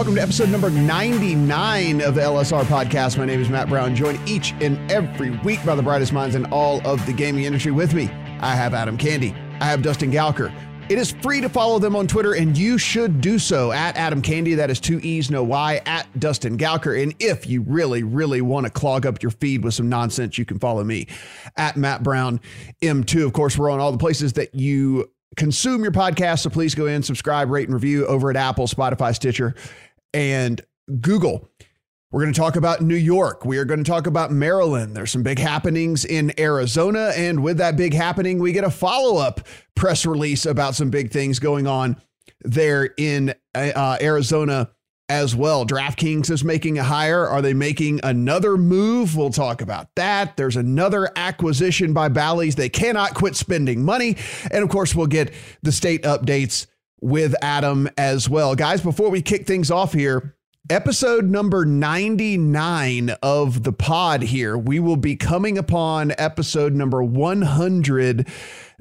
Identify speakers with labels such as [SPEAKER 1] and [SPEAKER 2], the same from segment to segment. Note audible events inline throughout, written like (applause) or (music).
[SPEAKER 1] Welcome to episode number 99 of the LSR podcast. My name is Matt Brown, joined each and every week by the brightest minds in all of the gaming industry. With me, I have Adam Candee, I have Dustin Gouker. It is free to follow them on Twitter, and you should do so at Adam Candee. That is two E's, no Y, at Dustin Gouker. And if you really, really want to clog up your feed with some nonsense, you can follow me at Matt Brown M2. Of course, we're on all the places that you consume your podcast. So please go in, subscribe, rate, and review over at Apple, Spotify, Stitcher, and Google. We're going to talk about New York. We are going to talk about Maryland. There's some big happenings in Arizona. And with that big happening, we get a follow up press release about some big things going on there in uh, Arizona as well. DraftKings is making a hire. Are they making another move? We'll talk about that. There's another acquisition by Bally's. They cannot quit spending money. And of course, we'll get the state updates with Adam as well. Guys, before we kick things off here, episode number 99 of the pod here. We will be coming upon episode number 100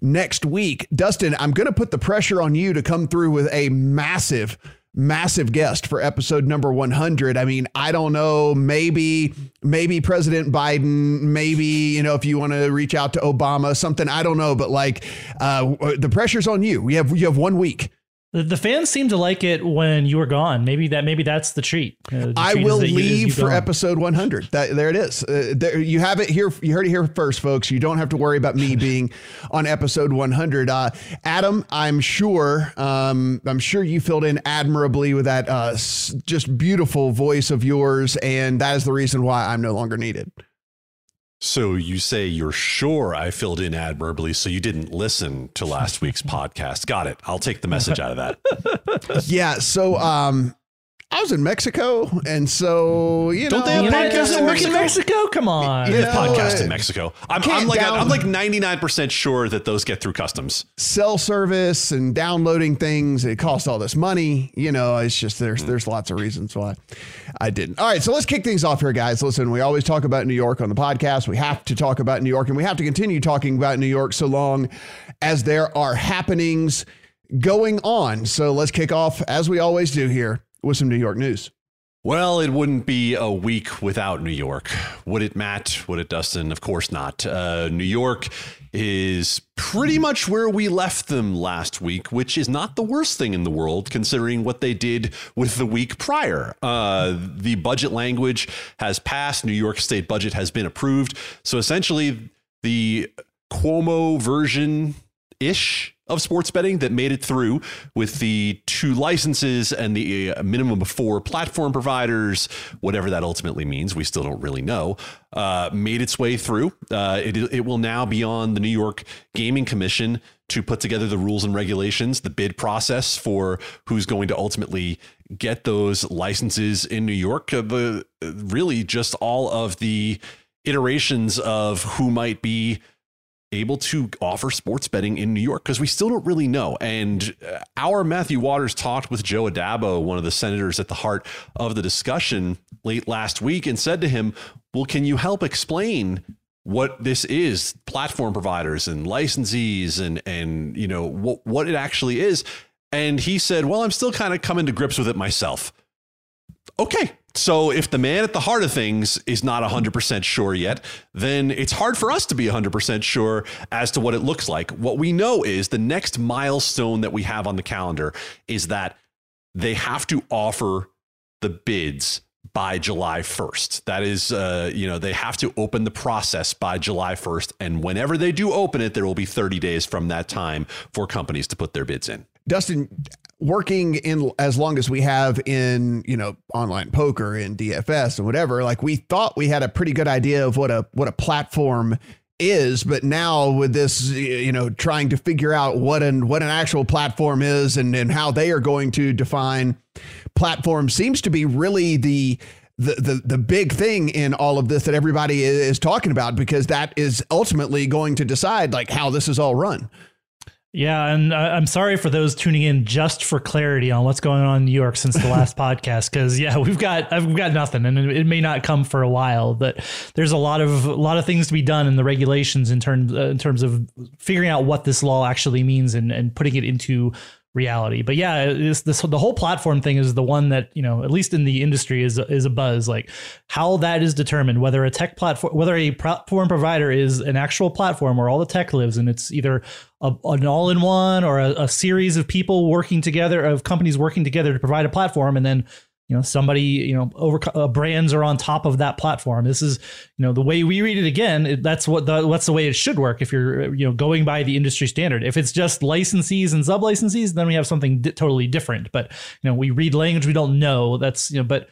[SPEAKER 1] next week. Dustin, I'm going to put the pressure on you to come through with a massive massive guest for episode number 100 i mean i don't know maybe maybe president biden maybe you know if you want to reach out to obama something i don't know but like uh the pressure's on you we have you have one week
[SPEAKER 2] the, the fans seem to like it when you are gone. Maybe that maybe that's the treat. Uh, the
[SPEAKER 1] I
[SPEAKER 2] treat
[SPEAKER 1] will
[SPEAKER 2] is that you- is
[SPEAKER 1] leave for episode 100. That, there it is. Uh, there, you have it here. You heard it here first, folks. You don't have to worry about me (laughs) being on episode 100. Uh, Adam, I'm sure. Um, I'm sure you filled in admirably with that uh, just beautiful voice of yours, and that is the reason why I'm no longer needed.
[SPEAKER 3] So you say you're sure I filled in admirably, so you didn't listen to last week's (laughs) podcast. Got it. I'll take the message out of that. (laughs)
[SPEAKER 1] Yeah. So um, I was in Mexico, and so you
[SPEAKER 3] Don't
[SPEAKER 1] know,
[SPEAKER 3] they have podcasts in
[SPEAKER 2] work in
[SPEAKER 3] Mexico?
[SPEAKER 2] Mexico. Come on.
[SPEAKER 1] You
[SPEAKER 3] They have
[SPEAKER 1] know,
[SPEAKER 3] podcasts
[SPEAKER 1] uh,
[SPEAKER 3] in Mexico. I'm, I'm like
[SPEAKER 1] down-
[SPEAKER 3] I'm like 99% sure that those get through customs.
[SPEAKER 1] cell service and downloading things it costs all this money you know it's just there's there's lots of reasons why i didn't all right so let's kick things off here guys listen we always talk about new york on the podcast we have to talk about new york and we have to continue talking about new york so long as there are happenings going on so let's kick off as we always do here with some new york news
[SPEAKER 3] Well, it wouldn't be a week without New York. Would it, Matt? Would it, Dustin? Of course not. Uh, New York is pretty much where we left them last week, which is not the worst thing in the world considering what they did with the week prior. Uh, the budget language has passed, New York state budget has been approved. So essentially, the Cuomo version ish of sports betting that made it through with the two licenses and the uh, minimum of four platform providers, whatever that ultimately means. We still don't really know. Uh, made its way through. Uh, it, it will now be on the New York Gaming Commission to put together the rules and regulations, the bid process for who's going to ultimately get those licenses in New York. Uh, the really just all of the iterations of who might be able to offer sports betting in New York because we still don't really know. And uh, our Matthew Waters talked with Joe Addabbo, one of the senators at the heart of the discussion late last week, and said to him, Well, can you help explain? What this is, platform providers and licensees, and and you know what what it actually is, and he said, "Well, I'm still kind of coming to grips with it myself." Okay. So if the man at the heart of things is not 100% sure yet, then it's hard for us to be 100% sure as to what it looks like. What we know is the next milestone that we have on the calendar is that they have to offer the bids by July 1st. That is, uh, you know, they have to open the process by July 1st. And whenever they do open it, there will be 30 days from that time for companies to put their bids in.
[SPEAKER 1] Dustin, working in as long as we have in you know online poker and DFS and whatever, like we thought we had a pretty good idea of what a what a platform is, but now with this, you know, trying to figure out what an what an actual platform is and and how they are going to define platform seems to be really the the, the the big thing in all of this that everybody is talking about because that is ultimately going to decide like how this is all run.
[SPEAKER 2] Yeah, and I'm sorry for those tuning in just for clarity on what's going on in New York since the last (laughs) podcast. Because yeah, we've got we've got nothing, and it may not come for a while. But there's a lot of a lot of things to be done in the regulations in terms uh, in terms of figuring out what this law actually means and and putting it into reality. But yeah, this, this the whole platform thing is the one that you know, at least in the industry, is is a buzz. Like how that is determined, whether a tech platform, whether a platform provider is an actual platform where all the tech lives, and it's either a, an all-in-one or a, a series of people working together, of companies working together to provide a platform, and then you know somebody you know over uh, brands are on top of that platform. This is you know the way we read it again it, that's what the that's the way it should work if you're you know going by the industry standard. If it's just licensees and sub licensees then we have something totally different. But you know we read language we don't know that's you know but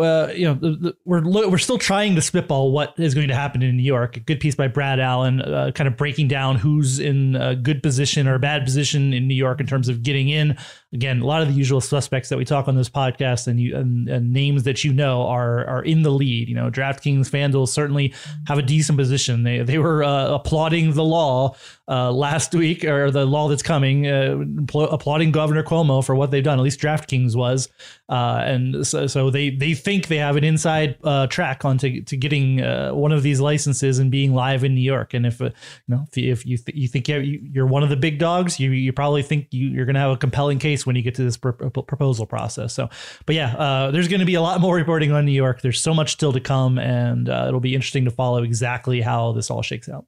[SPEAKER 2] uh, you know, the, the, we're we're still trying to spitball what is going to happen in New York. A good piece by Brad Allen, uh, kind of breaking down who's in a good position or a bad position in New York in terms of getting in. Again, a lot of the usual suspects that we talk on this podcast and you and, and names that you know are are in the lead. You know, DraftKings, FanDuel certainly have a decent position. They they were uh, applauding the law uh, last week or the law that's coming, uh, applauding Governor Cuomo for what they've done. At least DraftKings was, uh, and so, so, they they think they have an inside uh, track onto to getting uh, one of these licenses and being live in New York. And if uh, you know if you th- you think you're one of the big dogs, you you probably think you, are going to have a compelling case when you get to this pr- proposal process. So, but yeah, there's going to be a lot more reporting on New York. There's so much still to come, and it'll be interesting to follow exactly how this all shakes out.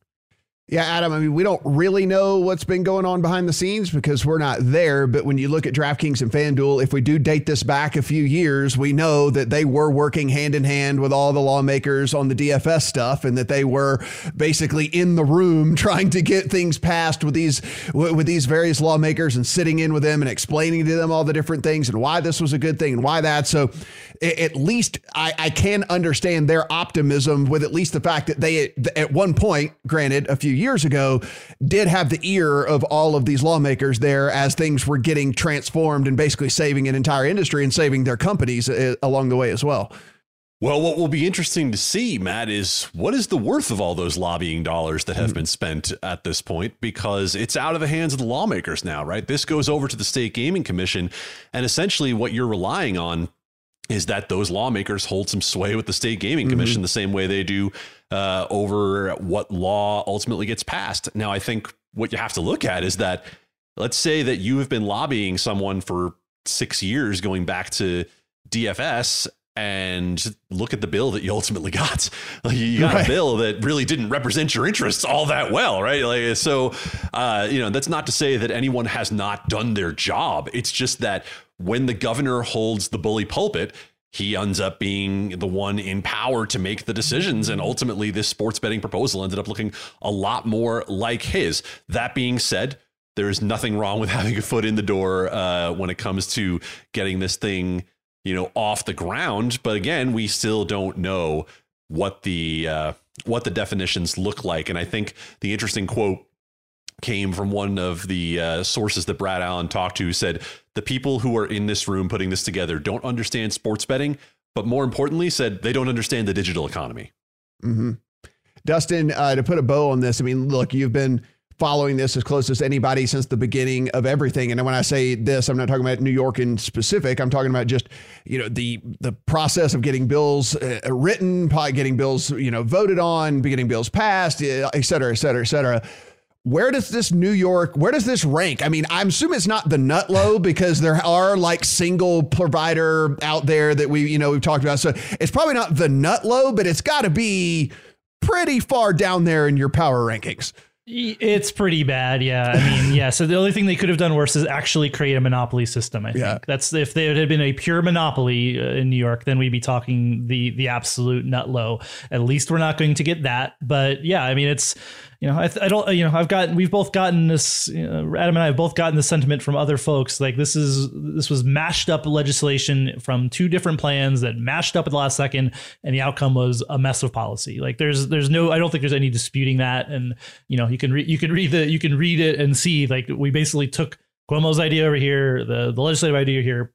[SPEAKER 1] Yeah, Adam, I mean, we don't really know what's been going on behind the scenes because we're not there. But when you look at DraftKings and FanDuel, if we do date this back a few years, we know that they were working hand in hand with all the lawmakers on the DFS stuff and that they were basically in the room (laughs) trying to get things passed with these with these various lawmakers and sitting in with them and explaining to them all the different things and why this was a good thing and why that. So at least I, I can understand their optimism with at least the fact that they at one point, granted, a few years ago, did have the ear of all of these lawmakers there as things were getting transformed and basically saving an entire industry and saving their companies uh, along the way as well.
[SPEAKER 3] Well, what will be interesting to see, Matt, is what is the worth of all those lobbying dollars that have mm-hmm. been spent at this point? Because it's out of the hands of the lawmakers now, right? This goes over to the state gaming commission. And essentially, what you're relying on is that those lawmakers hold some sway with the state gaming commission mm-hmm. the same way they do uh, over what law ultimately gets passed. Now, I think what you have to look at is that let's say that you have been lobbying someone for six years going back to DFS and look at the bill that you ultimately got. (laughs) Like you got right. a bill that really didn't represent your interests all that well, right? Like so, uh, you know, that's not to say that anyone has not done their job. It's just that when the governor holds the bully pulpit, he ends up being the one in power to make the decisions. And ultimately, this sports betting proposal ended up looking a lot more like his. That being said, there's nothing wrong with (laughs) having a foot in the door uh, when it comes to getting this thing, you know, off the ground. But again, we still don't know what the uh, what the definitions look like. And I think the interesting quote came from one of the uh, sources that Brad Allen talked to, said the people who are in this room putting this together don't understand sports betting, but more importantly, said they don't understand the digital economy.
[SPEAKER 1] Mm-hmm. Dustin, uh, to put a bow on this, I mean, look, you've been following this as close as anybody since the beginning of everything. And when I say this, I'm not talking about New York in specific. I'm talking about just you know the the process of getting bills uh, written, getting bills you know voted on, getting bills passed, et cetera, et cetera, et cetera where does this New York, where does this rank? I mean, I'm assuming it's not the nut low because there are like single provider out there that we, you know, we've talked about. So it's probably not the nut low, but it's got to be pretty far down there in your power rankings.
[SPEAKER 2] It's pretty bad, yeah. I mean, yeah. So the only thing they could have done worse is actually create a monopoly system. I think yeah. that's if there had been a pure monopoly uh, in New York, then we'd be talking the the absolute nut low. At least we're not going to get that. But yeah, I mean, it's you know, I, I don't, you know, I've got, we've both gotten this, you know, Adam and I have both gotten the sentiment from other folks. Like this is, this was mashed up legislation from two different plans that mashed up at the last second, and the outcome was a mess of policy. Like there's, there's no, I don't think there's any disputing that. And you know, you can read, you can read the, you can read it and see like we basically took Cuomo's idea over here, the the legislative idea here,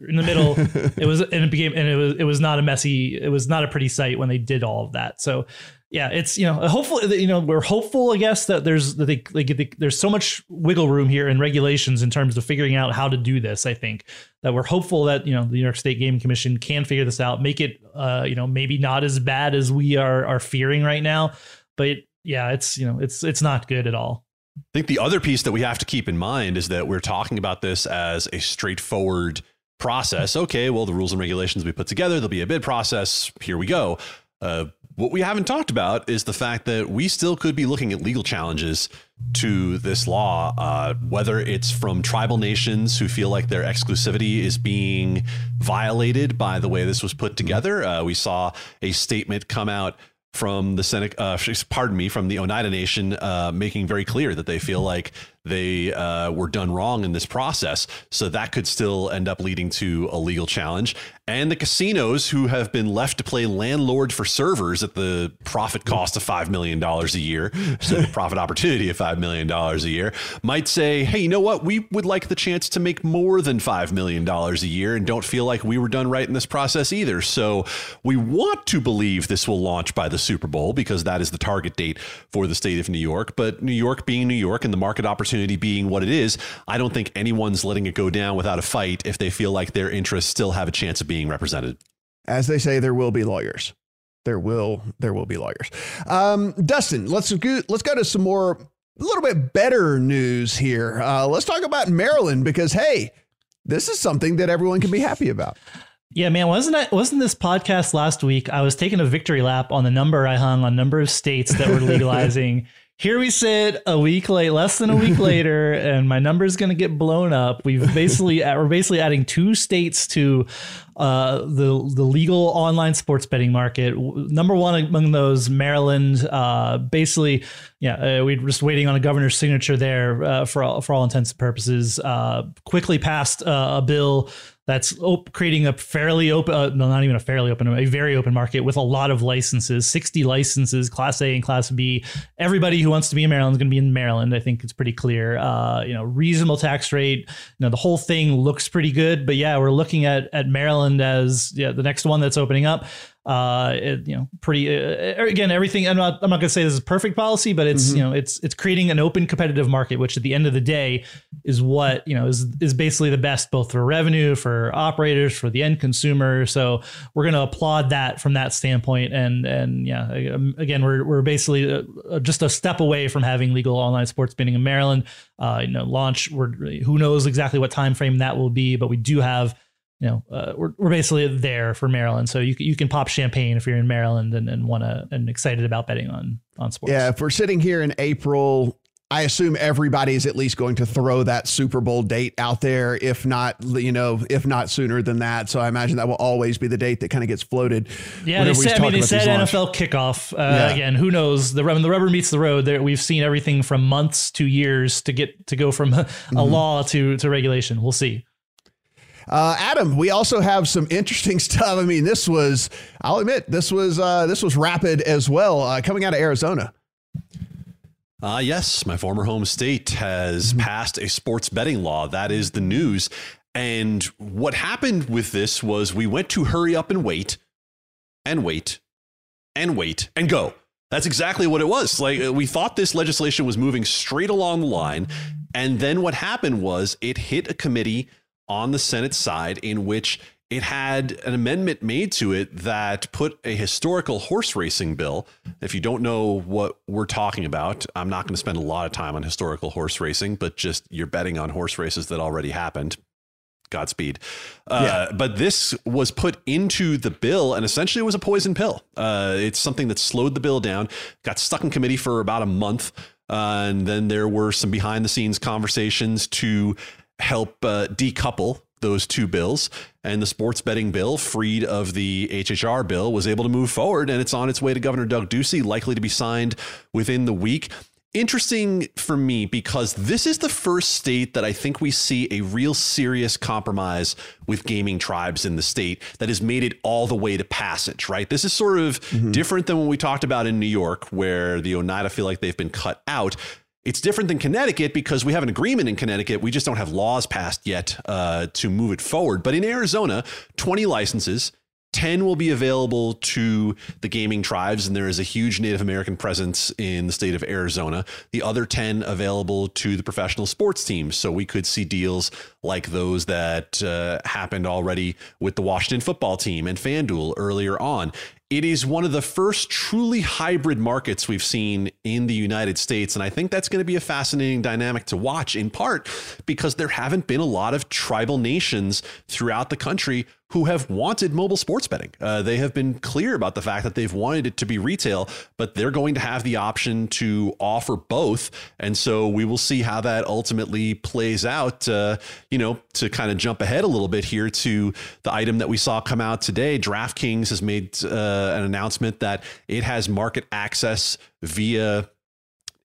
[SPEAKER 2] in the middle. (laughs) it was and it became and it was it was not a messy. It was not a pretty sight when they did all of that. So yeah, it's you know hopefully you know we're hopeful I guess that there's that they, they, there's so much wiggle room here in regulations in terms of figuring out how to do this. I think that we're hopeful that you know the New York State Gaming Commission can figure this out, make it uh, you know maybe not as bad as we are are fearing right now, but yeah, it's you know it's it's not good at all.
[SPEAKER 3] I think the other piece that we have to keep in mind is that we're talking about this as a straightforward process. Okay, well, the rules and regulations we put together, there'll be a bid process. Here we go. Uh, what we haven't talked about is the fact that we still could be looking at legal challenges to this law, uh, whether it's from tribal nations who feel like their exclusivity is being violated by the way this was put together. Uh, we saw a statement come out from the Senate, uh, pardon me, from the Oneida Nation, uh, making very clear that they feel like they uh, were done wrong in this process. So that could still end up leading to a legal challenge. And the casinos who have been left to play landlord for servers at the profit cost of $5 million a year, (laughs) so the profit opportunity of $5 million a year, might say, hey, you know what? We would like the chance to make more than $5 million a year and don't feel like we were done right in this process either. So we want to believe this will launch by the Super Bowl because that is the target date for the state of New York. But New York being New York and the market opportunity opportunity being what it is, I don't think anyone's letting it go down without a fight if they feel like their interests still have a chance of being represented.
[SPEAKER 1] As they say, there will be lawyers. There will there will be lawyers. Um, Dustin, let's go, let's go to some more a little bit better news here. Uh, let's talk about Maryland because hey, this is something that everyone can be happy about.
[SPEAKER 2] Yeah, man, wasn't I wasn't this podcast last week? I was taking a victory lap on the number I hung on number of states that were (laughs) legalizing here we sit a week late, less than a week (laughs) later, and my number is going to get blown up. We've (laughs) basically we're basically adding two states to uh, the the legal online sports betting market. Number one among those, Maryland. Uh, basically, yeah, uh, we're just waiting on a governor's signature there uh, for all, for all intents and purposes. Uh, quickly passed uh, a bill that's op- creating a fairly open, uh, no, not even a fairly open, a very open market with a lot of licenses, 60 licenses, Class A and Class B. Everybody who wants to be in Maryland is going to be in Maryland. I think it's pretty clear. Uh, you know, reasonable tax rate. You know, the whole thing looks pretty good. But yeah, we're looking at at Maryland as yeah the next one that's opening up uh, it, you know, pretty uh, uh, again everything. I'm not I'm not going to say this is perfect policy, but it's mm-hmm. you know it's it's creating an open competitive market, which at the end of the day is what you know is is basically the best both for revenue, for operators, for the end consumer. So we're going to applaud that from that standpoint. And and yeah, um, again, we're we're basically uh, just a step away from having legal online sports betting in Maryland. Uh, you know, launch. We're who knows exactly what time frame that will be, but we do have you know, uh, we're, we're basically there for Maryland. So you, you can pop champagne if you're in Maryland and, and want to and excited about betting on on sports.
[SPEAKER 1] Yeah, if we're sitting here in April, I assume everybody is at least going to throw that Super Bowl date out there, if not, you know, if not sooner than that. So I imagine that will always be the date that kind of gets floated.
[SPEAKER 2] Yeah, they said. I mean, they said NFL kickoff. Uh, yeah. Again, who knows? The when the rubber meets the road, there we've seen everything from months to years to get to go from (laughs) a, mm-hmm. law to to regulation. We'll see.
[SPEAKER 1] Uh, Adam, we also have some interesting (laughs) stuff. I mean, this was, I'll admit, this was uh, this was rapid as well, uh, coming out of Arizona.
[SPEAKER 3] Uh, yes, my former home state has mm-hmm. passed a sports betting law. That is the news. And what happened with this was we went to hurry up and wait, and wait, and wait, and go. That's exactly what it was. Like uh, we thought this legislation was moving straight along the line, and then what happened was it hit a committee on the Senate side in which it had an amendment made to it that put a historical horse racing bill. If you don't know what we're talking about, I'm not going to spend a lot of time on historical horse racing, but just you're betting on horse races that already happened. Godspeed. Uh, yeah. But this was put into the bill and essentially it was a poison pill. Uh, it's something that slowed the bill down, got stuck in committee for about a month. Uh, and then there were some behind the scenes conversations to help uh, decouple those two bills. And the sports betting bill, freed of the HHR bill, was able to move forward. And it's on its way to Governor Doug Ducey, likely to be signed within the week interesting for me because this is the first state that I think we see a real serious compromise with gaming tribes in the state that has made it all the way to passage, right? This is sort of mm-hmm. different than what we talked about in New York, where the Oneida feel like they've been cut out. It's different than Connecticut because we have an agreement in Connecticut. We just don't have laws passed yet uh, to move it forward. But in Arizona, 20 licenses, 10 will be available to the gaming tribes, and there is a huge Native American presence in the state of Arizona. The other 10 available to the professional sports teams. So we could see deals like those that uh, happened already with the Washington football team and FanDuel earlier on. It is one of the first truly hybrid markets we've seen in the United States. And I think that's going to be a fascinating dynamic to watch, in part because there haven't been a lot of tribal nations throughout the country who have wanted mobile sports betting. Uh, they have been clear about the fact that they've wanted it to be retail, but they're going to have the option to offer both. And so we will see how that ultimately plays out. Uh, you know, to kind of jump ahead a little bit here to the item that we saw come out today, DraftKings has made uh, an announcement that it has market access via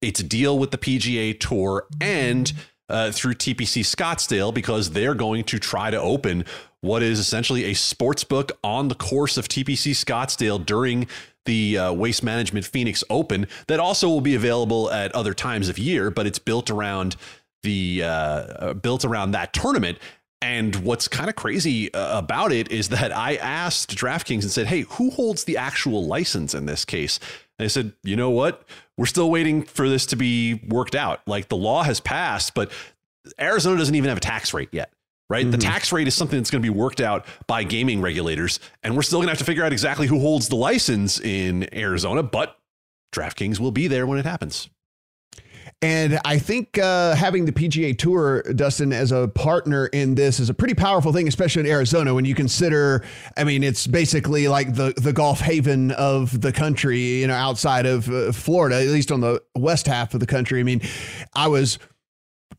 [SPEAKER 3] its deal with the PGA Tour and uh, through TPC Scottsdale because they're going to try to open what is essentially a sports book on the course of TPC Scottsdale during the uh, Waste Management Phoenix Open that also will be available at other times of year, but it's built around the uh, uh built around that tournament. And what's kind of crazy uh, about it is that I asked DraftKings and said, "Hey, who holds the actual license in this case?" They said, "You know what? We're still waiting for this to be worked out. Like the law has passed, but Arizona doesn't even have a tax rate yet." right? Mm-hmm. The tax rate is something that's going to be worked out by gaming regulators, and we're still going to have to figure out exactly who holds the license in Arizona, but DraftKings will be there when it happens.
[SPEAKER 1] And I think uh, having the PGA Tour, Dustin, as a partner in this is a pretty powerful thing, especially in Arizona when you consider. I mean, it's basically like the the golf haven of the country, you know, outside of uh, Florida, at least on the west half of the country. I mean, I was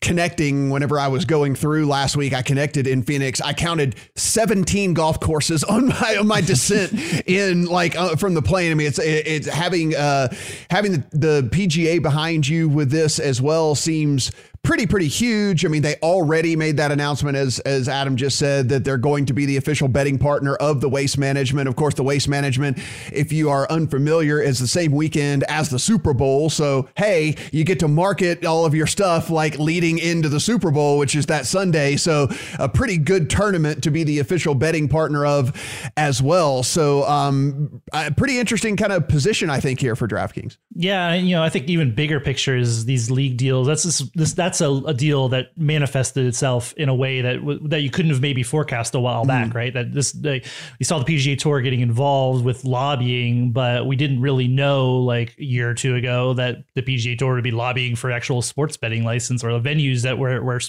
[SPEAKER 1] connecting whenever I was going through last week. I connected in Phoenix. I counted 17 golf courses on my on my descent (laughs) in like uh, from the plane. I mean, it's it's having uh having the, the PGA behind you with this as well seems pretty pretty huge. I mean, they already made that announcement as as Adam just said that they're going to be the official betting partner of the Waste Management. Of course, the Waste Management, if you are unfamiliar, is the same weekend as the Super Bowl. So, hey, you get to market all of your stuff like leading into the Super Bowl, which is that Sunday. So, a pretty good tournament to be the official betting partner of as well. So, um, a pretty interesting kind of position I think here for DraftKings.
[SPEAKER 2] Yeah, you know, I think even bigger picture is these league deals. That's this, this that that's a, a, deal that manifested itself in a way that that you couldn't have maybe forecast a while mm. back, right? That this we saw the PGA Tour getting involved with lobbying, but we didn't really know like a year or two ago that the PGA Tour would be lobbying for actual sports betting license or the venues that where where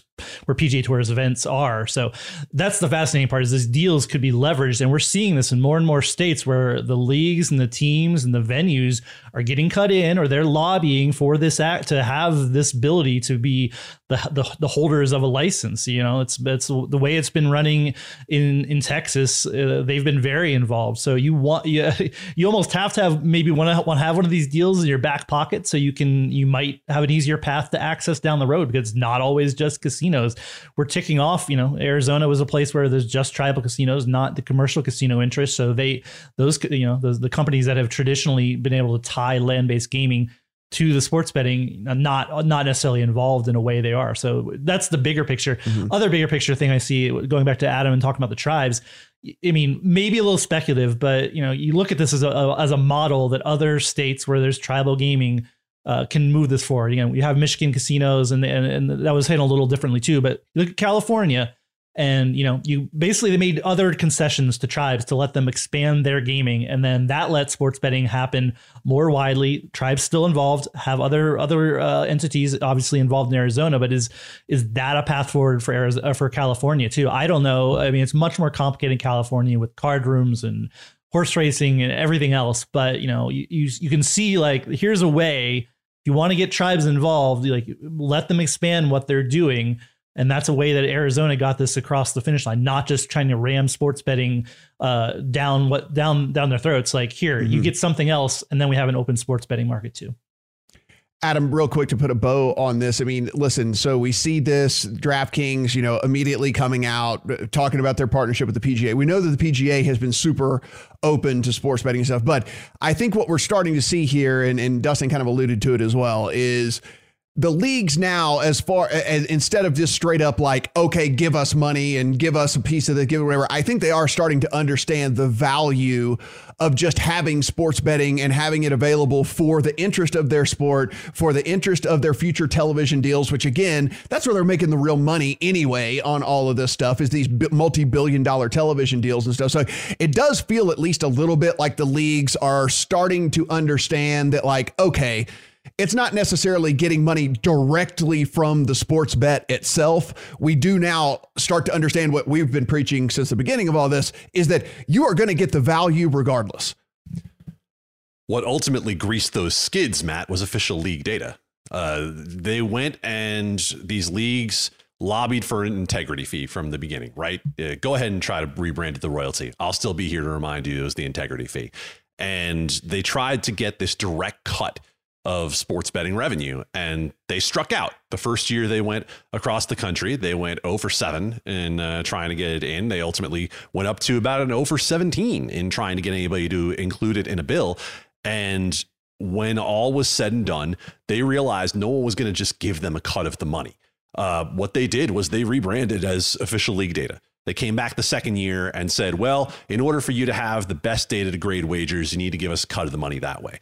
[SPEAKER 2] where PGA Tour's events are. So that's the fascinating part is these deals could be leveraged, and we're seeing this in more and more states where the leagues and the teams and the venues are getting cut in or they're lobbying for this act to have this ability to be the, the, the holders of a license. You know, it's it's the way it's been running in in Texas. Uh, they've been very involved. So you want you, (laughs) you almost have to have maybe to want to have one of these deals in your back pocket so you can you might have an easier path to access down the road because it's not always just casinos. We're ticking off. You know, Arizona was a place where there's just tribal casinos, not the commercial casino interest. So they those you know those the companies that have traditionally been able to tie land based gaming to the sports betting not not necessarily involved in a way they are so that's the bigger picture mm-hmm. other bigger picture thing i see going back to adam and talking about the tribes i mean maybe a little speculative but you know you look at this as a as a model that other states where there's tribal gaming uh, can move this forward. Again, we have Michigan casinos, and, and and that was handled a little differently too. But look at California and you know you basically they made other concessions to tribes to let them expand their gaming. And then that let sports betting happen more widely. Tribes still involved have other other uh, entities obviously involved in arizona but is is that a path forward for arizona uh, for california too? I don't know. I mean it's much more complicated in california with card rooms and horse racing and everything else. But you know you, you, you can see like here's a way if you want to get tribes involved like let them expand what they're doing And that's a way that Arizona got this across the finish line, not just trying to ram sports betting uh, down what down down their throats. Like here, mm-hmm. you get something else, and then we have an open sports betting market too.
[SPEAKER 1] Adam, real quick to put a bow on this. I mean, listen, so we see this DraftKings, you know, immediately coming out uh, talking about their partnership with the PGA. We know that the PGA has been super open to sports betting and stuff, but I think what we're starting to see here, and, and Dustin kind of alluded to it as well, is the leagues now, as far as instead of just straight up like, okay, give us money and give us a piece of the give whatever, I think they are starting to understand the value of just having sports betting and having it available for the interest of their sport, for the interest of their future television deals, which again, that's where they're making the real money anyway on all of this stuff is these multi billion dollar television deals and stuff. So it does feel at least a little bit like the leagues are starting to understand that, like, okay, it's not necessarily getting money directly from the sports bet itself. We do now start to understand what we've been preaching since the beginning of all this is that you are going to get the value regardless.
[SPEAKER 3] What ultimately greased those skids, Matt, was official league data. Uh, they went and these leagues lobbied for an integrity fee from the beginning, right? Uh, go ahead and try to rebrand it the royalty. I'll still be here to remind you it was the integrity fee. And they tried to get this direct cut of sports betting revenue. And they struck out. The first year they went across the country, they went 0 for 7 in uh, trying to get it in. They ultimately went up to about an 0 for 17 in trying to get anybody to include it in a bill. And when all was said and done, they realized no one was going to just give them a cut of the money. Uh, what they did was they rebranded as official league data. They came back the second year and said, well, in order for you to have the best data to grade wagers, you need to give us a cut of the money that way.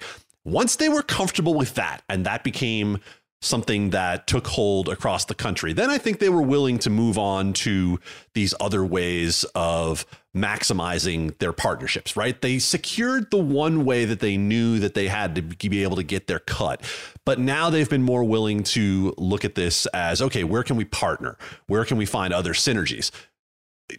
[SPEAKER 3] Once they were comfortable with that, and that became something that took hold across the country, then I think they were willing to move on to these other ways of maximizing their partnerships, right? They secured the one way that they knew that they had to be able to get their cut. But now they've been more willing to look at this as okay, where can we partner? Where can we find other synergies?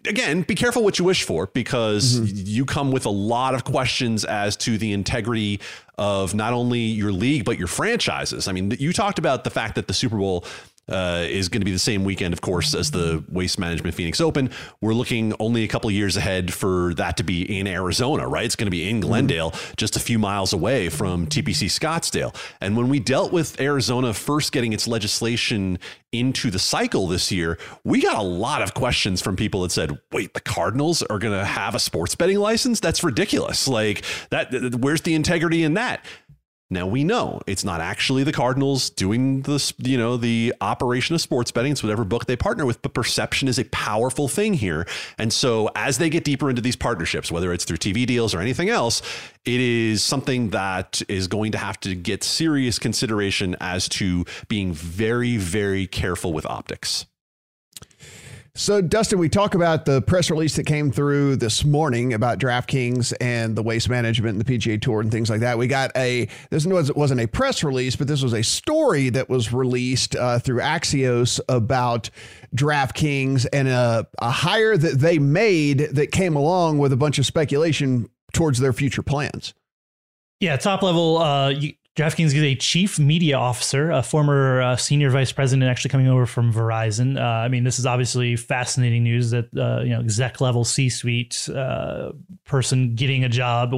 [SPEAKER 3] Again, be careful what you wish for because mm-hmm. you come with a lot of questions as to the integrity of not only your league but your franchises. I mean, you talked about the fact that the Super Bowl uh, is going to be the same weekend, of course, as the Waste Management Phoenix Open. We're looking only a couple years ahead for that to be in Arizona, right? It's going to be in Glendale, just a few miles away from TPC Scottsdale. And when we dealt with Arizona first getting its legislation into the cycle this year, we got a lot of questions from people that said, "Wait, the Cardinals are going to have a sports betting license? That's ridiculous! Like that, where's the integrity in that?" Now we know it's not actually the Cardinals doing the you know the operation of sports betting. It's whatever book they partner with, but perception is a powerful thing here. And so as they get deeper into these partnerships, whether it's through TV deals or anything else, it is something that is going to have to get serious consideration as to being very very careful with optics.
[SPEAKER 1] So, Dustin, we talk about the press release that came through this morning about DraftKings and the waste management and the PGA Tour and things like that. We got a this wasn't a press release, but this was a story that was released uh, through Axios about DraftKings and a, a hire that they made that came along with a bunch of speculation towards their future plans.
[SPEAKER 2] Yeah, top level. Uh, you, DraftKings is a chief media officer, a former uh, senior vice president, actually coming over from Verizon. Uh, I mean, this is obviously fascinating news that uh, you know exec level C suite uh, person getting a job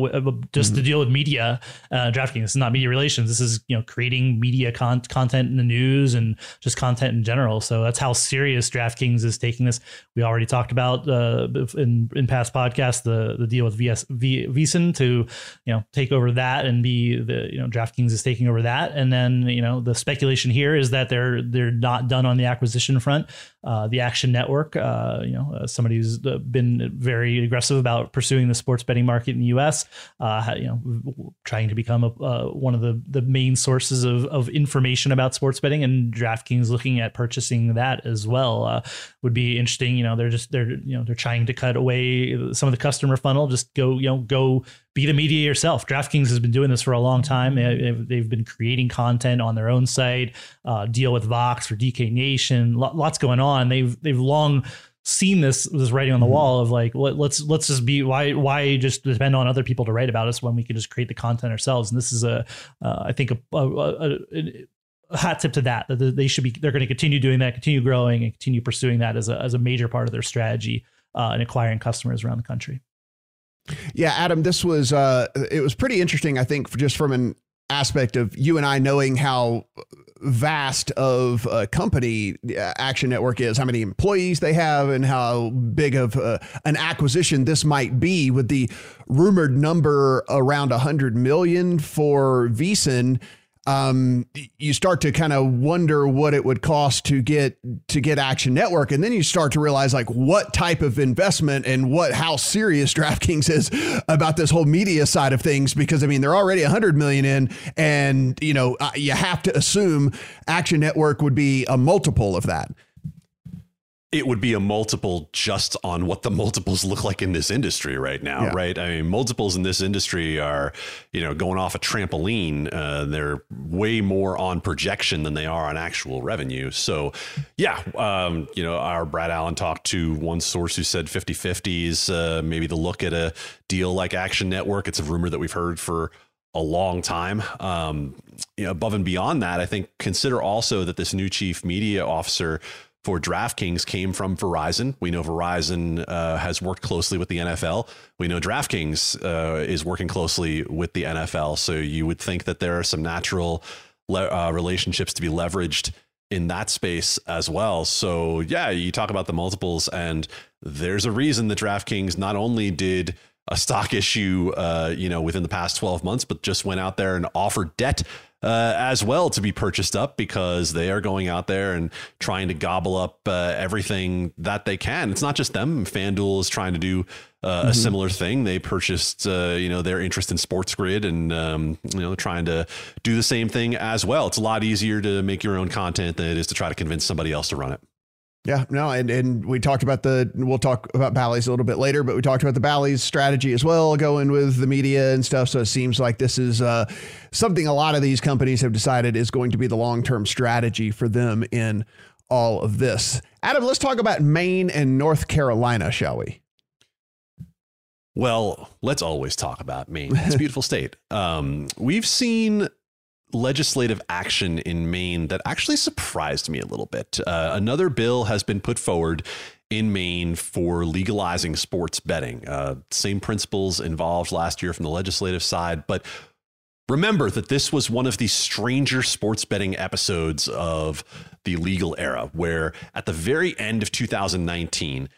[SPEAKER 2] just mm-hmm. to deal with media. Uh, DraftKings this is not media relations. This is you know creating media con- content in the news and just content in general. So that's how serious DraftKings is taking this. We already talked about uh, in in past podcasts the the deal with VS v, VSiN to you know take over that and be the you know DraftKings DraftKings is taking over that, and then you know the speculation here is that they're they're not done on the acquisition front. Uh, the Action Network, uh, you know, uh, somebody who's been very aggressive about pursuing the sports betting market in the U.S. Uh, you know, trying to become a, uh, one of the the main sources of of information about sports betting, and DraftKings looking at purchasing that as well Uh would be interesting. You know, they're just they're you know they're trying to cut away some of the customer funnel. Just go you know go be the media yourself. DraftKings has been doing this for a long time. They've been creating content on their own site, uh, deal with Vox for DK Nation, lots going on. They've they've long seen this this writing on the mm-hmm. wall of like let, let's let's just be why why just depend on other people to write about us when we can just create the content ourselves. And this is a uh, I think a, a, a, hat tip to that. That they should be. They're going to continue doing that, continue growing, and continue pursuing that as a as a major part of their strategy uh, in acquiring customers around the country.
[SPEAKER 1] Yeah, Adam, this was uh, it was pretty interesting. I think just from an aspect of you and I knowing how vast of a company uh, Action Network is, how many employees they have, and how big of uh, an acquisition this might be with the rumored number around 100 million for VSiN um, you start to kind of wonder what it would cost to get to get Action Network, and then you start to realize like what type of investment and what how serious (laughs) DraftKings is about this whole media side of things. Because I mean, they're already 100 million in, and you know uh, you have to assume Action Network would be a multiple of that
[SPEAKER 3] it would be a multiple just on what the multiples look like in this industry right now, yeah. right? I mean, multiples in this industry are, you know, going off a trampoline. Uh, they're way more on projection than they are on actual revenue. So, yeah, um, you know, our Brad Allen talked to one source who said 50 50s, uh, maybe the look at a deal like Action Network. It's a rumor that we've heard for a long time. Um, you know, above and beyond that, I think consider also that this new chief media officer for DraftKings came from Verizon. We know Verizon uh, has worked closely with the NFL. We know DraftKings uh, is working closely with the NFL. So you would think that there are some natural le- uh, relationships to be leveraged in that space as well. So yeah, you talk about the multiples, and there's a reason that DraftKings not only did a stock issue, uh, you know, within the past 12 months, but just went out there and offered debt uh, as well to be purchased up because they are going out there and trying to gobble up uh, everything that they can. It's not just them. FanDuel is trying to do uh, mm-hmm. a similar thing. They purchased, uh, you know, their interest in Sports Grid and, um, you know, trying to do the same thing as well. It's a lot easier to make your own content than it is to try to convince somebody else to run it.
[SPEAKER 1] Yeah, no, and, and we talked about the we'll talk about Bally's a little bit later, but we talked about the Bally's strategy as well, going with the media and stuff. So it seems like this is uh, something a lot of these companies have decided is going to be the long term strategy for them in all of this. Adam, let's talk about Maine and North Carolina, shall we?
[SPEAKER 3] Well, let's always talk about Maine. (laughs) It's a beautiful state. Um, we've seen legislative action in Maine that actually surprised me a little bit. Uh, another bill has been put forward in Maine for legalizing sports betting. Uh, same principles involved last year from the legislative side, but remember that this was one of the stranger sports betting episodes of the legal era, where at the very end of 2019,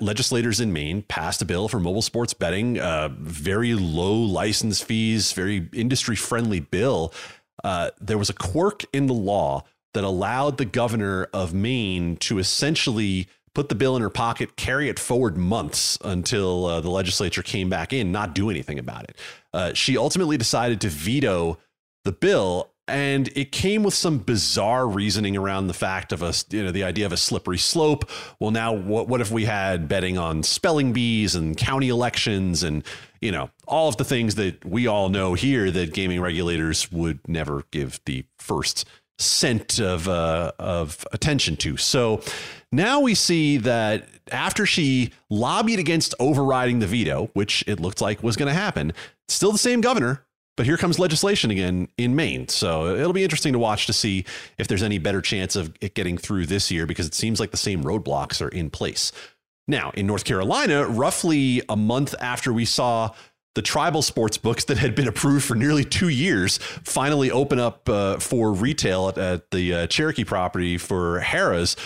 [SPEAKER 3] legislators in Maine passed a bill for mobile sports betting, uh, very low license fees, very industry friendly bill uh, there was a quirk in the law that allowed the governor of Maine to essentially put the bill in her pocket, carry it forward months until uh, the legislature came back in, not do anything about it. Uh, she ultimately decided to veto the bill and it came with some bizarre reasoning around the fact of us, you know, the idea of a slippery slope. Well, now what, what if we had betting on spelling bees and county elections and, you know, all of the things that we all know here that gaming regulators would never give the first cent of, uh, of attention to. So now we see that after she lobbied against overriding the veto, which it looked like was going to happen, still the same governor, but here comes legislation again in Maine. So it'll be interesting to watch to see if there's any better chance of it getting through this year because it seems like the same roadblocks are in place. Now, in North Carolina, roughly a month after we saw the tribal sports books that had been approved for nearly two years finally open up uh, for retail at, at the uh, Cherokee property for Harrah's,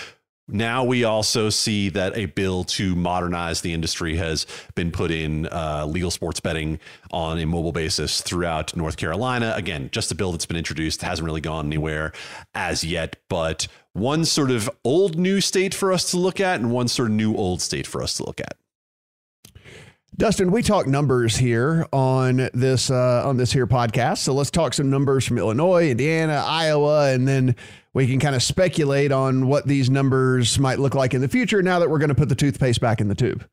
[SPEAKER 3] now we also see that a bill to modernize the industry has been put in uh, legal sports betting on a mobile basis throughout North Carolina. Again, just a bill that's been introduced, hasn't really gone anywhere as yet, but one sort of old new state for us to look at and one sort of new old state for us to look at.
[SPEAKER 1] Dustin, we talk numbers here on this uh, on this here podcast. So let's talk some numbers from Illinois, Indiana, Iowa, and then we can kind of speculate on what these numbers might look like in the future now that we're going to put the toothpaste back in the tube.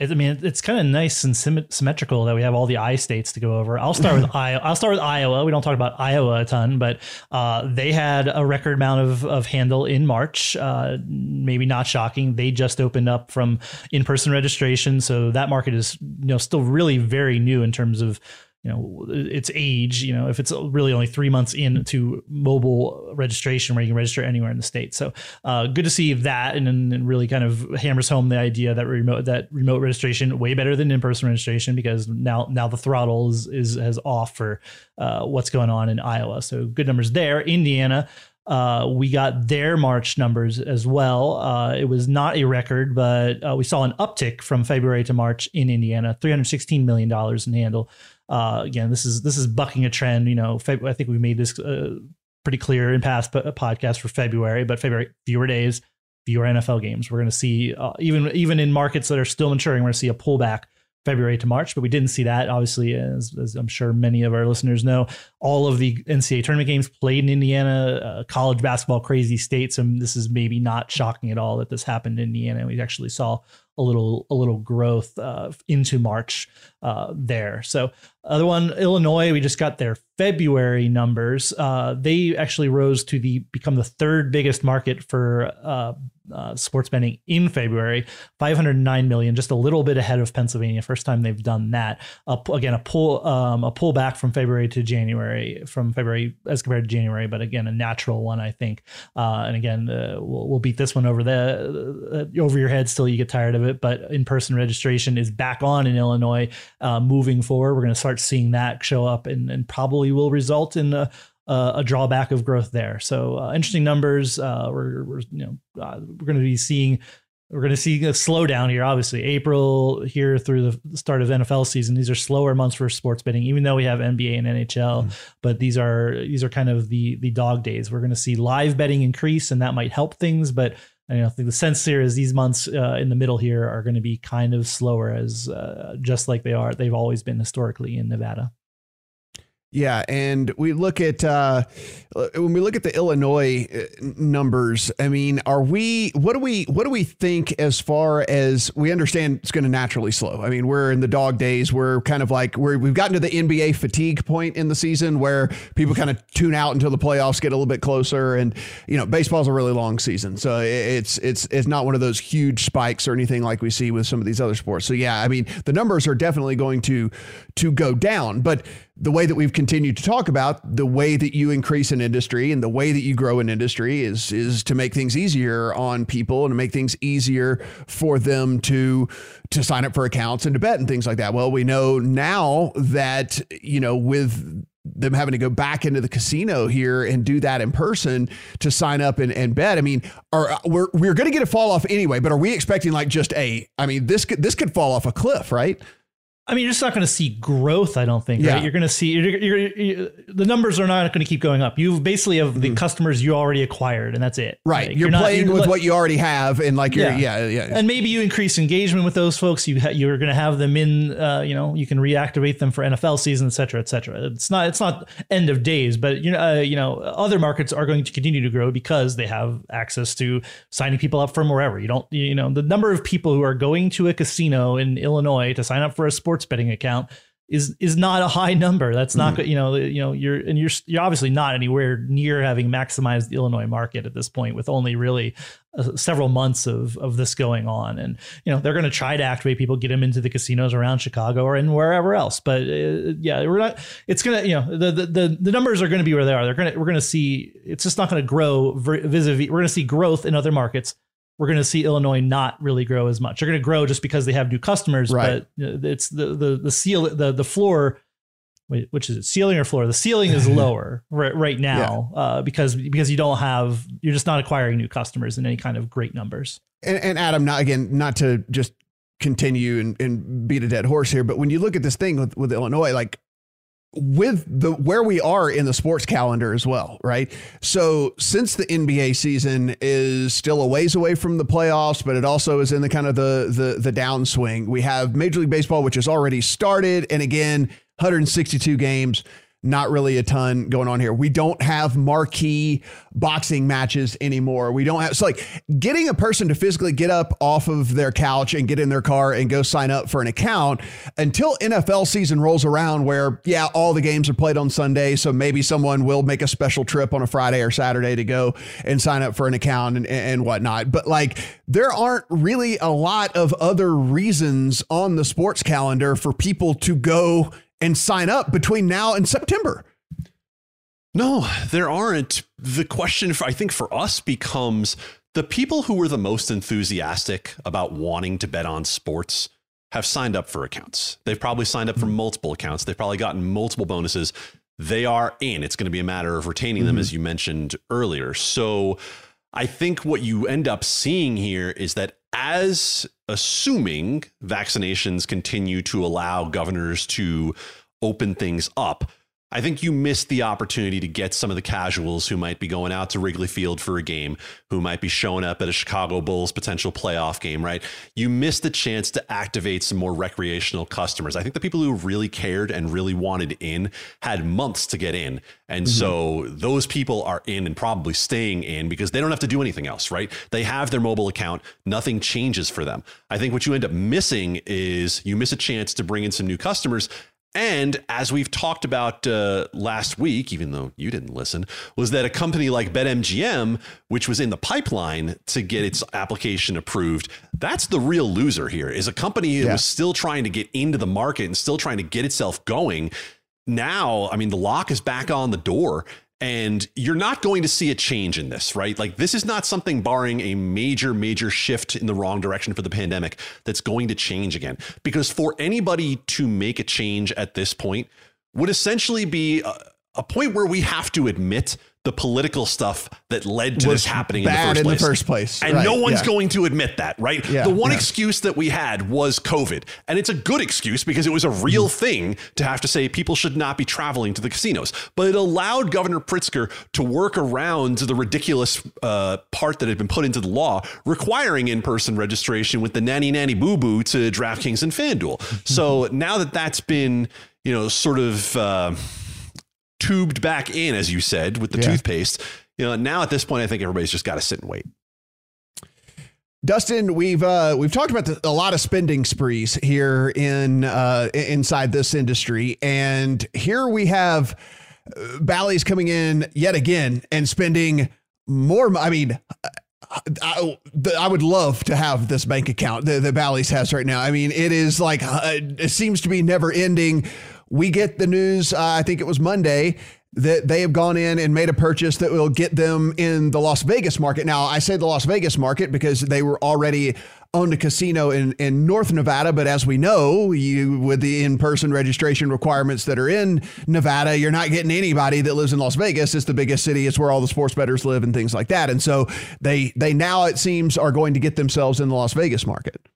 [SPEAKER 2] I mean, it's kind of nice and symmetrical that we have all the I states to go over. I'll start with (laughs) Iowa. I'll start with Iowa. We don't talk about Iowa a ton, but uh, they had a record amount of, of handle in March. Uh, maybe not shocking. They just opened up from in person registration, so that market is you know still really very new in terms of you know its age you know if it's really only three months into mobile registration where you can register anywhere in the state so uh, good to see that and, and really kind of hammers home the idea that remote that remote registration way better than in-person registration because now now the throttle is is has off for uh, what's going on in Iowa so good numbers there Indiana uh, we got their March numbers as well. Uh, it was not a record, but uh, we saw an uptick from February to March in Indiana, $316 million in handle. Uh, again, this is this is bucking a trend. You know, Feb- I think we made this uh, pretty clear in past podcasts for February, but February fewer days, fewer NFL games. We're going to see uh, even even in markets that are still maturing, we're going to see a pullback February to March, but we didn't see that. Obviously, as, as, I'm sure many of our listeners know, all of the NCAA tournament games played in Indiana, uh, college basketball crazy states, and this is maybe not shocking at all that this happened in Indiana. We actually saw a little a little growth uh, into March uh, there. So other one, Illinois, we just got their February numbers. Uh, they actually rose to the become the third biggest market for uh, uh, sports betting in February, 509 million, just a little bit ahead of Pennsylvania. First time they've done that. again, a pull um, a pullback from February to January, from February as compared to January, but again, a natural one, I think. Uh, and again, uh, we'll, we'll, beat this one over the over your head. Still, you get tired of it, but in person registration is back on in Illinois. Uh, moving forward, we're going to start seeing that show up, and, and probably will result in a a drawback of growth there. So uh, interesting numbers. Uh, we're, we're, you know uh, we're going to be seeing we're going to see a slowdown here. Obviously, April here through the start of NFL season. These are slower months for sports betting, even though we have NBA and NHL. Mm. But these are these are kind of the the dog days. We're going to see live betting increase, and that might help things. But I think the sense here is these months uh, in the middle here are going to be kind of slower, as uh, just like they are. They've always been historically in Nevada.
[SPEAKER 1] Yeah, and we look at uh, when we look at the Illinois uh, numbers. I mean, are we? What do we? What do we think as far as we understand? It's going to naturally slow. I mean, we're in the dog days. We're kind of like we're we've gotten to the NBA fatigue point in the season where people kind of tune out until the playoffs get a little bit closer. And you know, baseball's a really long season, so it's it's it's not one of those huge spikes or anything like we see with some of these other sports. So yeah, I mean, the numbers are definitely going to to go down, but the way that we've continued to talk about the way that you increase an industry and the way that you grow an industry is is to make things easier on people and to make things easier for them to to sign up for accounts and to bet and things like that. Well, we know now that you know with them having to go back into the casino here and do that in person to sign up and, and bet. I mean, are we're we're going to get a fall off anyway, but are we expecting like just a? I mean, this could this could fall off a cliff, right?
[SPEAKER 2] I mean, you're just not going to see growth. I don't think. Yeah. Right? You're going to see you're, you're, you're, the numbers are not going to keep going up. You've basically have the mm-hmm. customers you already acquired, and that's it.
[SPEAKER 1] Right. Like, you're, you're, playing not, with what you already have, and like you're yeah. yeah yeah.
[SPEAKER 2] And maybe you increase engagement with those folks. You ha- you're going to have them in. Uh, you know, you can reactivate them for NFL season, et cetera, et cetera. It's not it's not end of days, but you know uh, you know other markets are going to continue to grow because they have access to signing people up from wherever. You don't you know the number of people who are going to a casino in Illinois to sign up for a sports betting account is is not a high number. That's not mm. you know you know you're and you're you're obviously not anywhere near having maximized the Illinois market at this point with only really uh, several months of of this going on. And you know they're going to try to activate people, get them into the casinos around Chicago or in wherever else. But uh, yeah, we're not. It's gonna you know the the the, the numbers are going to be where they are. They're gonna we're going to see. It's just not going to grow vis-a-vis. We're going to see growth in other markets we're going to see Illinois not really grow as much. They're going to grow just because they have new customers, right. but it's the the the seal the the floor. Wait, which is it? Ceiling or floor? The ceiling is (laughs) lower right right now yeah. uh, because because you don't have you're just not acquiring new customers in any kind of great numbers.
[SPEAKER 1] And, and Adam, not again, not to just continue and, and beat a dead horse here, but when you look at this thing with, with Illinois, like with the where we are in the sports calendar as well, right? So since the NBA season is still a ways away from the playoffs, but it also is in the kind of the the the downswing. We have Major League Baseball, which has already started, and again, 162 games not really a ton going on here. We don't have marquee boxing matches anymore. We don't have so like getting a person to physically get up off of their couch and get in their car and go sign up for an account until NFL season rolls around where yeah, all the games are played on Sunday, so maybe someone will make a special trip on a Friday or Saturday to go and sign up for an account and, and whatnot. But like there aren't really a lot of other reasons on the sports calendar for people to go and sign up between now and September.
[SPEAKER 3] No, there aren't. The question, for, I think, for us becomes the people who were the most enthusiastic about wanting to bet on sports have signed up for accounts. They've probably signed up for mm-hmm. multiple accounts. They've probably gotten multiple bonuses. They are in. It's going to be a matter of retaining them, mm-hmm. as you mentioned earlier. So I think what you end up seeing here is that as assuming vaccinations continue to allow governors to open things up, I think you missed the opportunity to get some of the casuals who might be going out to Wrigley Field for a game, who might be showing up at a Chicago Bulls potential playoff game, right? You missed the chance to activate some more recreational customers. I think the people who really cared and really wanted in had months to get in. And mm-hmm. so those people are in and probably staying in because they don't have to do anything else, right? They have their mobile account, nothing changes for them. I think what you end up missing is you miss a chance to bring in some new customers and as we've talked about uh, last week, even though you didn't listen, was that a company like BetMGM, which was in the pipeline to get its application approved, that's the real loser here. Is a company that yeah. was still trying to get into the market and still trying to get itself going. Now, I mean, the lock is back on the door, and you're not going to see a change in this, right? Like, this is not something barring a major, major shift in the wrong direction for the pandemic that's going to change again. Because for anybody to make a change at this point would essentially be a, a point where we have to admit the political stuff that led to this happening in the first
[SPEAKER 1] in
[SPEAKER 3] place.
[SPEAKER 1] The first place.
[SPEAKER 3] And right, no one's yeah. going to admit that, right? Yeah, the one yeah. excuse that we had was COVID. And it's a good excuse because it was a real mm thing to have to say people should not be traveling to the casinos. But it allowed Governor Pritzker to work around the ridiculous uh, part that had been put into the law requiring in person registration with the nanny nanny boo boo to DraftKings and FanDuel. so now that that's been, you know, sort of. Uh, tubed back in, as you said, with the yeah. toothpaste. You know, now at this point, I think everybody's just got to sit and wait.
[SPEAKER 1] Dustin, we've uh, we've talked about the, a lot of spending sprees here in uh, inside this industry, and here we have uh, Bally's coming in yet again and spending more. I mean, I, I, would love to have this bank account that, that Bally's has right now. I mean, it is like uh, it seems to be never ending we get the news, uh, I think it was Monday, that they have gone in and made a purchase that will get them in the Las Vegas market. Now, I say the Las Vegas market because they were already owned a casino in, in North Nevada, but as we know, you with the in-person registration requirements that are in Nevada, you're not getting anybody that lives in Las Vegas. It's the biggest city. It's where all the sports bettors live and things like that. And so they they now it seems are going to get themselves in the Las Vegas market.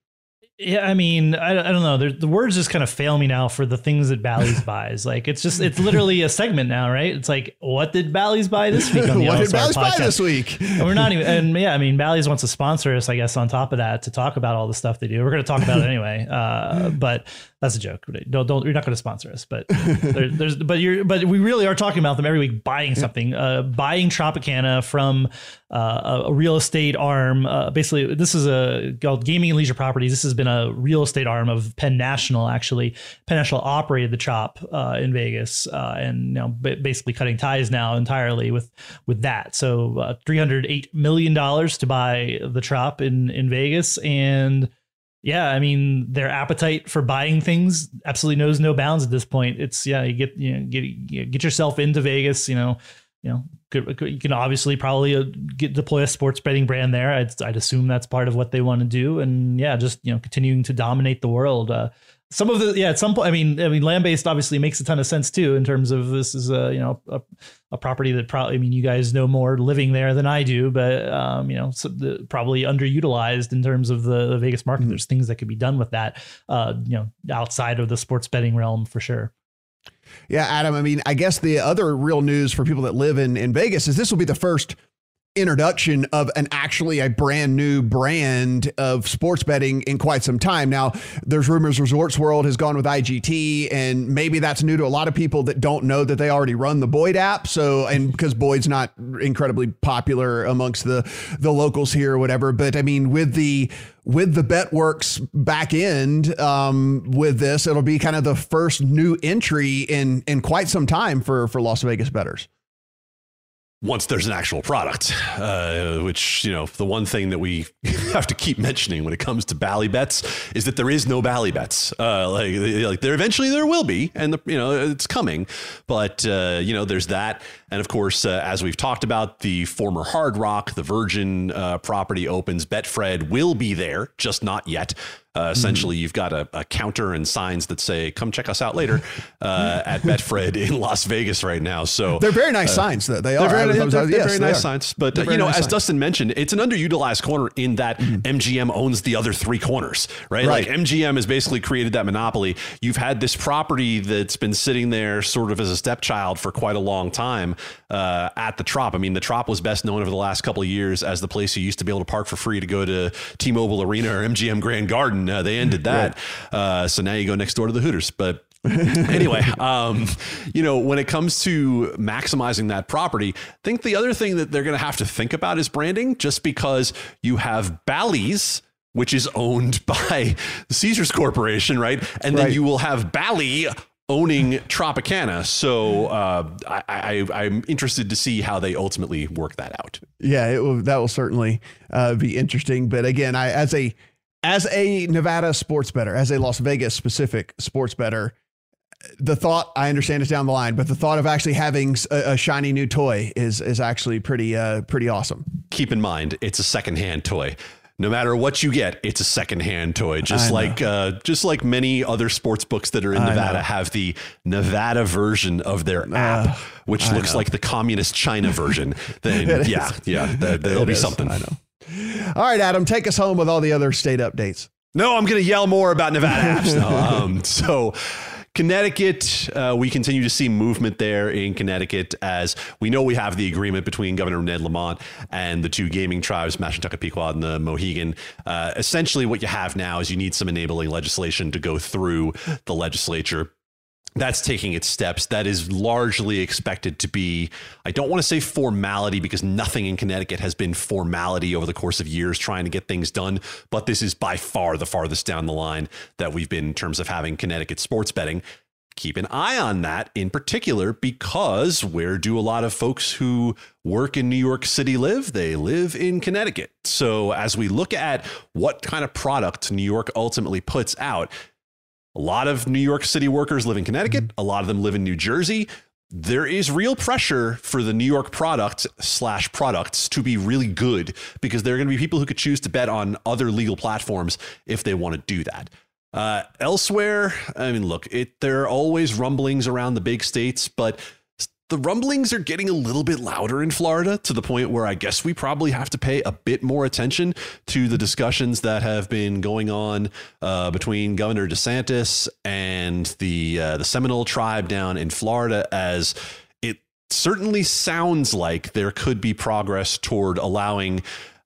[SPEAKER 2] Yeah, I mean, I, I don't know. the words just kind of fail me now for the things that Bally's buys. Like, it's just, it's literally a segment now, right? It's like, what did Bally's buy this week on the (laughs)
[SPEAKER 1] What did
[SPEAKER 2] Bally's
[SPEAKER 1] buy this week?
[SPEAKER 2] and we're not even, and yeah, I mean, Bally's wants to sponsor us, I guess, on top of that to talk about all the stuff they do. We're going to talk about it anyway. Uh, but that's a joke. Don't, don't, you're not going to sponsor us, but there, there's, but you're, but we really are talking about them every week buying something, uh, buying Tropicana from uh, a, real estate arm. Uh, basically, this is a called Gaming and Leisure Properties. This has been a real estate arm of Penn National. Actually, Penn National operated the Trop uh, in Vegas, uh, and you know, basically cutting ties now entirely with with that. So, uh, three hundred eight million dollars to buy the Trop in in Vegas, and yeah, I mean their appetite for buying things absolutely knows no bounds at this point. It's yeah, you get you know, get get yourself into Vegas, you know you know, could, could, you can obviously probably uh, get deploy a sports betting brand there. I'd, I'd assume that's part of what they want to do, and yeah, just you know, continuing to dominate the world. Uh, some of the yeah, at some point, I mean, I mean, land based obviously makes a ton of sense too in terms of this is a you know a, a property that probably I mean you guys know more living there than I do, but um, you know so the, probably underutilized in terms of the, the Vegas market. Mm-hmm. There's things that could be done with that, uh, you know, outside of the sports betting realm for sure.
[SPEAKER 1] Yeah, Adam. I mean, I guess the other real news for people that live in, in Vegas is this will be the first introduction of an actually a brand new brand of sports betting in quite some time. Now, there's rumors Resorts World has gone with IGT, and maybe that's new to a lot of people that don't know that they already run the Boyd app. So, and because Boyd's not incredibly popular amongst the the locals here or whatever, but I mean, with the with the BetWorks back end um, with this, it'll be kind of the first new entry in in quite some time for for Las Vegas bettors.
[SPEAKER 3] Once there's an actual product, uh, which, you know, the one thing that we (laughs) have to keep mentioning when it comes to Bally bets is that there is no Bally bets. Uh, like, like there eventually there will be, and, the, you know, it's coming. But, uh, you know, there's that. And of course, uh, as we've talked about, the former Hard Rock, the Virgin uh, property opens. Betfred will be there, just not yet. Uh, essentially, mm-hmm. you've got a, a, counter and signs that say "Come check us out later" uh, at Betfred in Las Vegas right now. So
[SPEAKER 1] they're very nice uh, signs. That they
[SPEAKER 3] are.
[SPEAKER 1] Very,
[SPEAKER 3] they're, they're, they're yes, very nice signs. But you know, nice as signs. Dustin mentioned, it's an underutilized corner in that mm-hmm. MGM owns the other three corners, right? right? Like MGM has basically created that monopoly. You've had this property that's been sitting there, sort of as a stepchild, for quite a long time uh, at the Trop. I mean, the Trop was best known over the last couple of years as the place you used to be able to park for free to go to T-Mobile Arena or MGM Grand Garden. Uh, they ended that, right. uh, so now you go next door to the Hooters. But (laughs) anyway, um, you know, when it comes to maximizing that property, I think the other thing that they're going to have to think about is branding. Just because you have Bally's which is owned (laughs) by the Caesars Corporation, right? And right. then you will have Bally owning Tropicana. So uh, I, am interested to see how they ultimately work that out.
[SPEAKER 1] Yeah, it will, that will certainly uh, be interesting. But again, I as a as a Nevada sports bettor, as a Las Vegas specific sports bettor, the thought I understand is down the line, but the thought of actually having a, a shiny new toy is is actually pretty uh, pretty awesome.
[SPEAKER 3] Keep in mind, it's a secondhand toy no matter what you get, it's a secondhand toy. Just like uh, just like many other sports books that are in Nevada have the Nevada version of their app, which I looks know. like the communist China version. (laughs) Then yeah, yeah, there, will be is. something.
[SPEAKER 1] I know. All right, Adam, take us home with all the other state updates.
[SPEAKER 3] No, I'm going to yell more about Nevada apps. (laughs) Um, so Connecticut, uh, we continue to see movement there in Connecticut as we know we have the agreement between Governor Ned Lamont and the two gaming tribes, Mashantucket Pequot and the Mohegan. Uh, essentially, what you have now is you need some enabling legislation to go through the legislature that's taking its steps. That is largely expected to be, I don't want to say formality because nothing in Connecticut has been formality over the course of years trying to get things done. But this is by far the farthest down the line that we've been in terms of having Connecticut sports betting. Keep an eye on that in particular because where do a lot of folks who work in New York City live? They live in Connecticut. So as we look at what kind of product New York ultimately puts out, a lot of New York City workers live in Connecticut. A lot of them live in New Jersey. There is real pressure for the New York product slash products to be really good because there are going to be people who could choose to bet on other legal platforms if they want to do that. Uh, elsewhere, I mean, look, it there are always rumblings around the big states, but the rumblings are getting a little bit louder in Florida to the point where I guess we probably have to pay a bit more attention to the discussions that have been going on uh, between Governor DeSantis and the uh, the Seminole tribe down in Florida as it certainly sounds like there could be progress toward allowing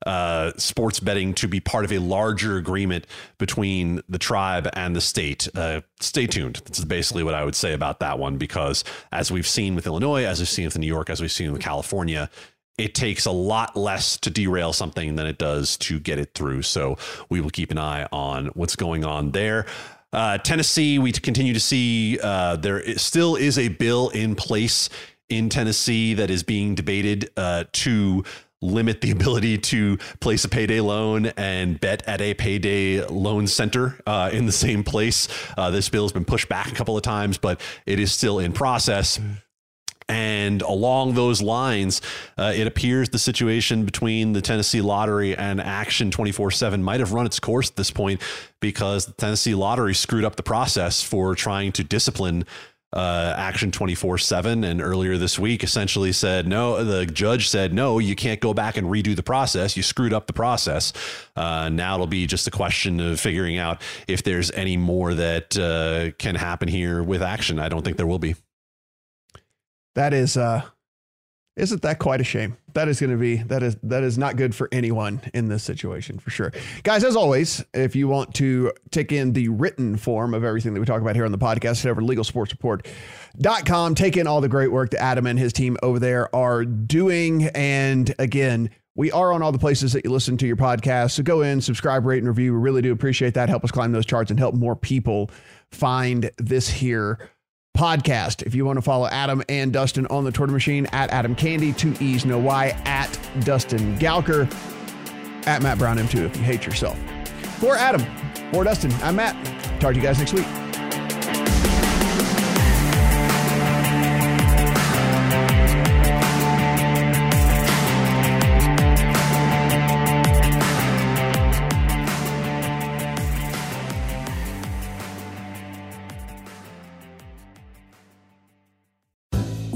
[SPEAKER 3] uh, sports betting to be part of a larger agreement between the tribe and the state. Uh, stay tuned. That's basically what I would say about that one, because as we've seen with Illinois, as we've seen with New York, as we've seen with California, it takes a lot less to derail something than it does to get it through. So we will keep an eye on what's going on there. Uh, Tennessee, we continue to see uh, there is, still is a bill in place in Tennessee that is being debated uh, to limit the ability to place a payday loan and bet at a payday loan center uh, in the same place. Uh, this bill has been pushed back a couple of times, but it is still in process. And along those lines, uh, it appears the situation between the Tennessee Lottery and Action 24 7 might have run its course at this point because the Tennessee Lottery screwed up the process for trying to discipline uh, Action 24 7. And earlier this week, essentially said, no, the judge said, no, you can't go back and redo the process. You screwed up the process. Uh, now it'll be just a question of figuring out if there's any more that uh, can happen here with Action. I don't think there will be.
[SPEAKER 1] That is, uh, isn't that quite a shame? That is going to be that is that is not good for anyone in this situation for sure. Guys, as always, if you want to take in the written form of everything that we talk about here on the podcast, head over to legalsportsreport.com. Take in all the great work that Adam and his team over there are doing. And again, we are on all the places that you listen to your podcast. So go in, subscribe, rate, and review. We really do appreciate that. Help us climb those charts and help more people find this here podcast. If you want to follow Adam and Dustin on the Twitter machine at Adam Candee, two E's, no Y, at Dustin Gouker, at Matt Brown M2 if you hate yourself. For Adam, for Dustin, I'm Matt. Talk to you guys next week.